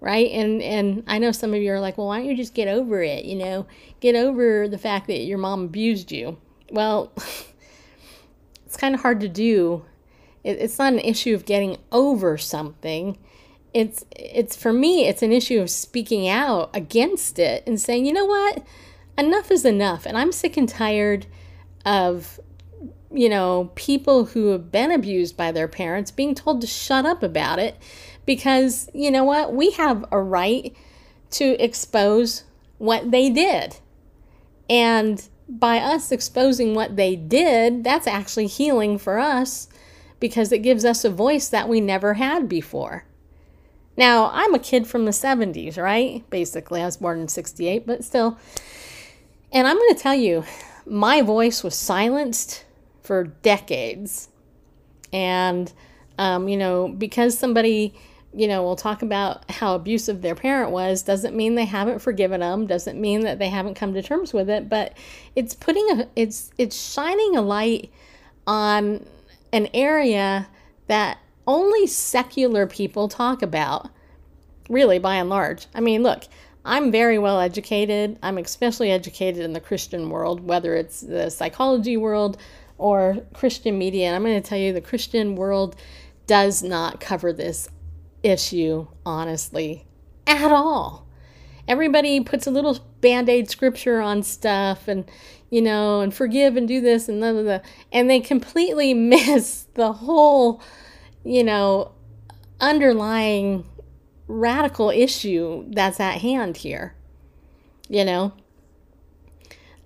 Right? And and I know some of you are like, "Well, why don't you just get over it, you know? Get over the fact that your mom abused you." Well, <laughs> it's kind of hard to do. It, it's not an issue of getting over something it's it's for me it's an issue of speaking out against it and saying you know what? Enough is enough. And i'm sick and tired of you know people who have been abused by their parents being told to shut up about it because you know what? We have a right to expose what they did. And by us exposing what they did that's actually healing for us because it gives us a voice that we never had before now, I'm a kid from the 70s, right? Basically, I was born in 68, but still. And I'm going to tell you, my voice was silenced for decades. And, um, you know, because somebody, you know, will talk about how abusive their parent was, doesn't mean they haven't forgiven them, doesn't mean that they haven't come to terms with it, but it's putting a, it's, it's shining a light on an area that only secular people talk about, really, by and large. I mean, look, I'm very well educated. I'm especially educated in the Christian world, whether it's the psychology world or Christian media. And I'm going to tell you, the Christian world does not cover this issue honestly at all. Everybody puts a little band aid scripture on stuff and, you know, and forgive and do this and blah, blah, blah. And they completely <laughs> miss the whole you know, underlying radical issue that's at hand here. You know,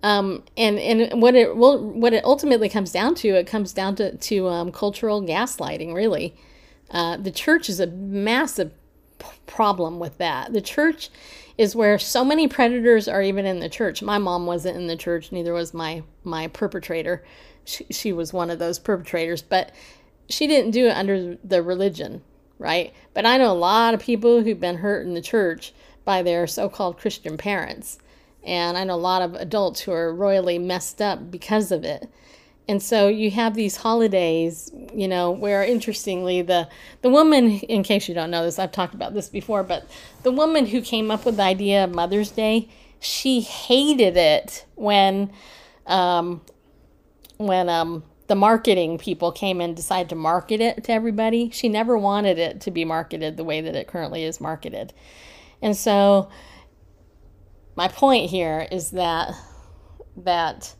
um, and and what it well, what it ultimately comes down to, it comes down to to um, cultural gaslighting. Really, uh, the church is a massive p- problem with that. The church is where so many predators are even in the church. My mom wasn't in the church, neither was my my perpetrator. She, she was one of those perpetrators, but she didn't do it under the religion, right? But I know a lot of people who've been hurt in the church by their so called Christian parents. And I know a lot of adults who are royally messed up because of it. And so you have these holidays, you know, where interestingly the the woman, in case you don't know this, I've talked about this before, but the woman who came up with the idea of Mother's Day, she hated it when, um, when um, the marketing people came and decided to market it to everybody. She never wanted it to be marketed the way that it currently is marketed. And so my point here is that that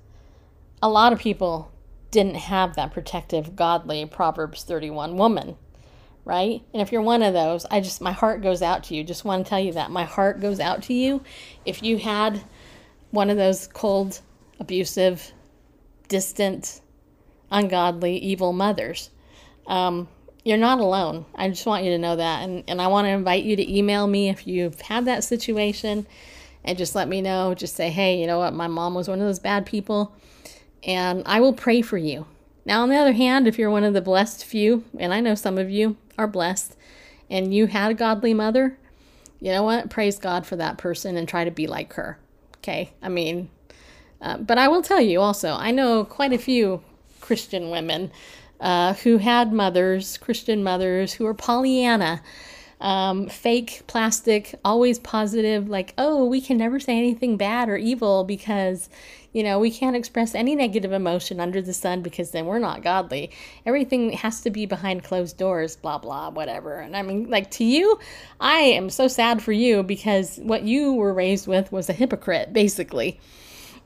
a lot of people didn't have that protective godly Proverbs 31 woman, right? And if you're one of those, I just my heart goes out to you. Just want to tell you that my heart goes out to you if you had one of those cold, abusive, distant ungodly, evil mothers. Um, you're not alone. I just want you to know that. And, and I want to invite you to email me if you've had that situation and just let me know. Just say, hey, you know what? My mom was one of those bad people, and I will pray for you. Now, on the other hand, if you're one of the blessed few, and I know some of you are blessed, and you had a godly mother, you know what? Praise God for that person and try to be like her. Okay? I mean, uh, but I will tell you also, I know quite a few Christian women uh, who had mothers, Christian mothers, who were Pollyanna, um, fake, plastic, always positive, like, oh, we can never say anything bad or evil because, you know, we can't express any negative emotion under the sun because then we're not godly. Everything has to be behind closed doors, blah, blah, whatever. And I mean, like, to you, I am so sad for you because what you were raised with was a hypocrite, basically.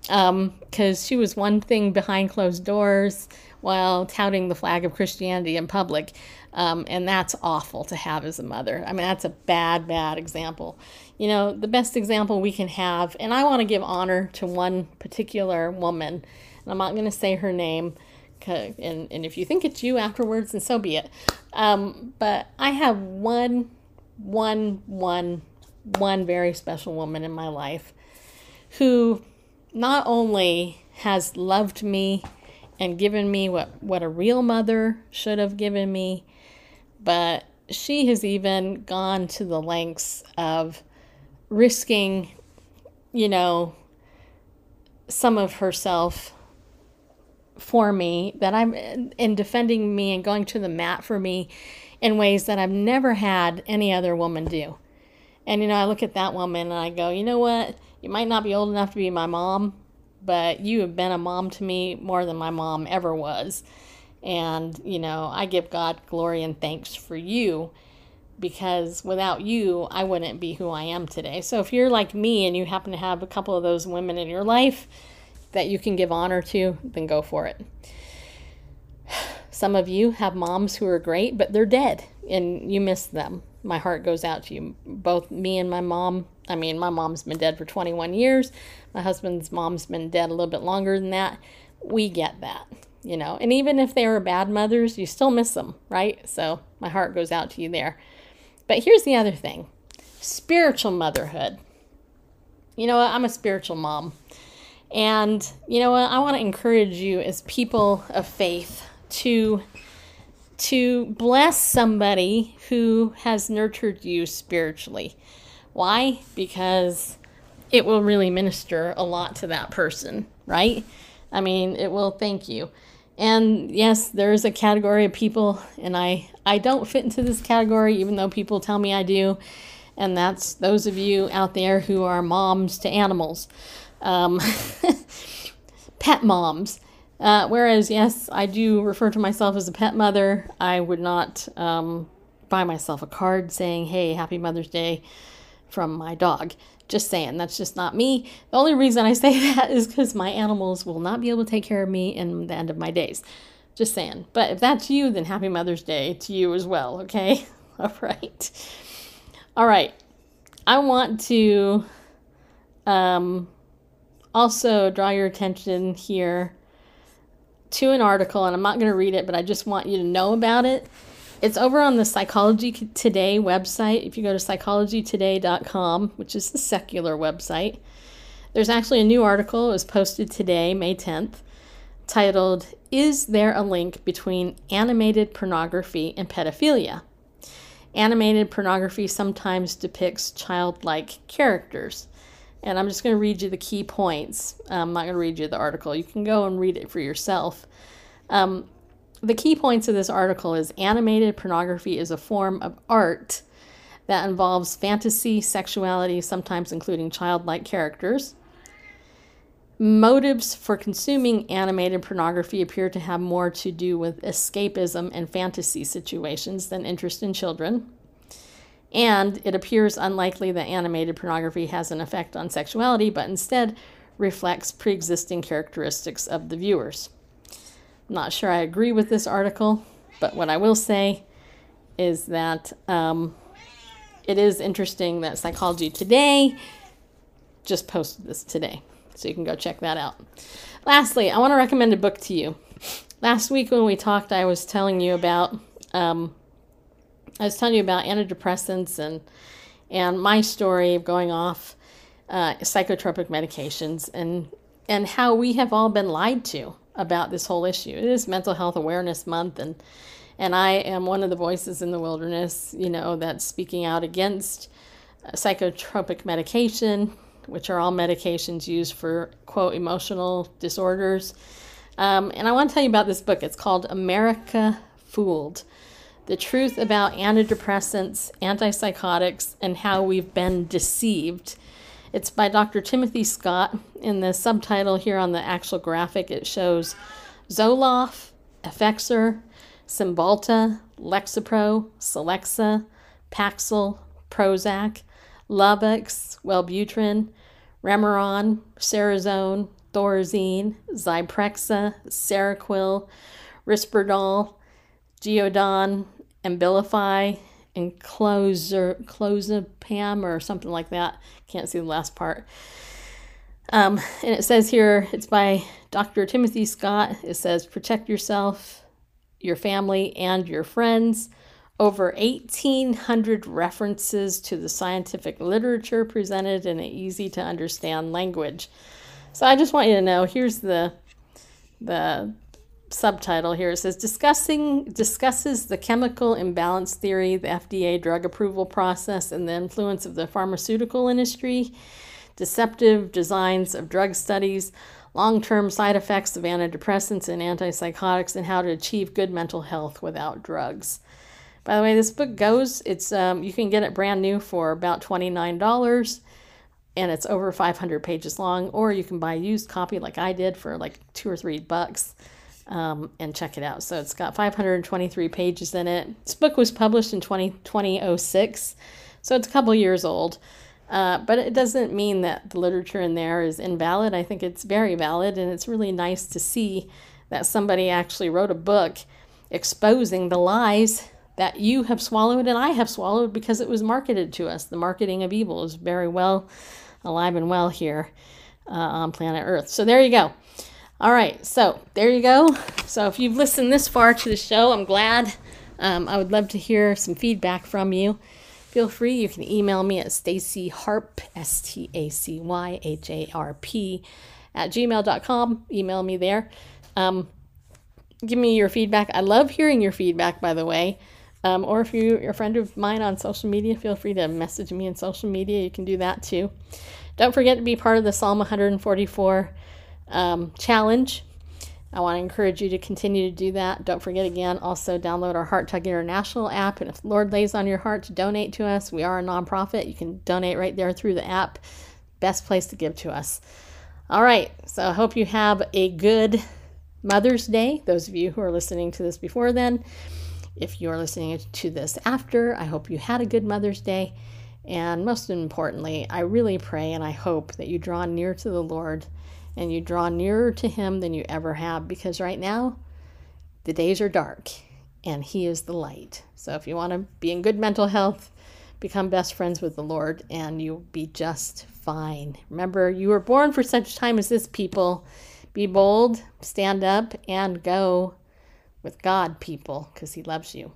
Because um, she was one thing behind closed doors while touting the flag of Christianity in public. Um, and that's awful to have as a mother. I mean, that's a bad, bad example. You know, the best example we can have, and I want to give honor to one particular woman, and I'm not going to say her name, and, and if you think it's you afterwards, then so be it. Um, but I have one, one, one, one very special woman in my life who not only has loved me and given me what, what a real mother should have given me, but she has even gone to the lengths of risking, you know, some of herself for me that I'm in defending me and going to the mat for me in ways that I've never had any other woman do. And you know, I look at that woman and I go, you know what? You might not be old enough to be my mom, but you have been a mom to me more than my mom ever was. And, you know, I give God glory and thanks for you because without you, I wouldn't be who I am today. So if you're like me and you happen to have a couple of those women in your life that you can give honor to, then go for it. Some of you have moms who are great, but they're dead and you miss them. My heart goes out to you. Both me and my mom, I mean, my mom's been dead for 21 years. My husband's mom's been dead a little bit longer than that. We get that you know. And even if they were bad mothers, you still miss them, right? So my heart goes out to you there. But here's the other thing spiritual motherhood. You know what? I'm a spiritual mom. And you know what? I want to encourage you as people of faith to to bless somebody who has nurtured you spiritually. Why? Because it will really minister a lot to that person, right? I mean, it will thank you. And yes, there is a category of people, and I, I don't fit into this category, even though people tell me I do. And that's those of you out there who are moms to animals, um, <laughs> pet moms. Uh, whereas, yes, I do refer to myself as a pet mother. I would not um, buy myself a card saying, hey, happy Mother's Day from my dog. Just saying, that's just not me. The only reason I say <laughs> that is because my animals will not be able to take care of me in the end of my days. Just saying. But if that's you, then happy Mother's Day to you as well, okay? <laughs> All right. All right. I want to um, also draw your attention here to an article, and I'm not going to read it, but I just want you to know about it. It's over on the Psychology Today website. If you go to psychologytoday.com, which is the secular website, there's actually a new article. It was posted today, May 10th, titled, Is There a Link Between Animated Pornography and Pedophilia? Animated pornography sometimes depicts childlike characters. And I'm just going to read you the key points. I'm not going to read you the article. You can go and read it for yourself. Um, the key points of this article is animated pornography is a form of art that involves fantasy, sexuality, sometimes including childlike characters. Motives for consuming animated pornography appear to have more to do with escapism and fantasy situations than interest in children. And it appears unlikely that animated pornography has an effect on sexuality, but instead reflects pre existing characteristics of the viewers. Not sure I agree with this article, but what I will say is that um, it is interesting that Psychology Today just posted this today. So you can go check that out. Lastly, I want to recommend a book to you. Last week when we talked, I was telling you about um, I was telling you about antidepressants and and my story of going off uh, psychotropic medications and and how we have all been lied to about this whole issue. It is Mental Health Awareness Month, and and I am one of the voices in the wilderness, you know, that's speaking out against uh, psychotropic medication, which are all medications used for quote emotional disorders. Um, and I want to tell you about this book. It's called America Fooled. The truth about antidepressants, antipsychotics, and how we've been deceived it's by Dr. Timothy Scott. In the subtitle here on the actual graphic, it shows Zoloft, Effexor, Cymbalta, Lexapro, Celexa, Paxil, Prozac, Luvox, Wellbutrin, Remeron, Cerazone, Thorazine, Zyprexa, Seroquel, Risperdal, Geodon, Abilify, and Closer, Clozapam or something like that. Can't see the last part. Um, and it says here, it's by Dr. Timothy Scott. It says, protect yourself, your family, and your friends. Over 1,800 references to the scientific literature presented in an easy to understand language. So I just want you to know here's the, the subtitle here. It says discussing discusses the chemical imbalance theory, the FDA drug approval process, and the influence of the pharmaceutical industry deceptive designs of drug studies, long term side effects of antidepressants and antipsychotics, and how to achieve good mental health without drugs. By the way, this book goes, it's um, you can get it brand new for about $29 and it's over 500 pages long, or you can buy a used copy like I did for like two or three bucks um, and check it out. So it's got 523 pages in it. This book was published in 20, 2006, so it's a couple years old. Uh, but it doesn't mean that the literature in there is invalid. I think it's very valid, and it's really nice to see that somebody actually wrote a book exposing the lies that you have swallowed and I have swallowed because it was marketed to us. The marketing of evil is very well alive and well here uh, on planet Earth. So there you go. All right, so there you go. So if you've listened this far to the show, I'm glad. Um, I would love to hear some feedback from you feel free. You can email me at Stacy Harp, S T A C Y H A R P, at gmail.com. Email me there. Um, give me your feedback. I love hearing your feedback, by the way. Um, or if you, you're a friend of mine on social media, feel free to message me on social media. You can do that too. Don't forget to be part of the Psalm 144 um, challenge. I want to encourage you to continue to do that. Don't forget again, also download our Heart Tug International app. And if the Lord lays on your heart to donate to us, we are a nonprofit. You can donate right there through the app. Best place to give to us. All right. So I hope you have a good Mother's Day. Those of you who are listening to this before then, if you're listening to this after, I hope you had a good Mother's Day. And most importantly, I really pray and I hope that you draw near to the Lord and you draw nearer to Him than you ever have because right now the days are dark and He is the light. So if you want to be in good mental health, become best friends with the Lord and you'll be just fine. Remember, you were born for such time as this, people. Be bold, stand up, and go with God, people, because He loves you.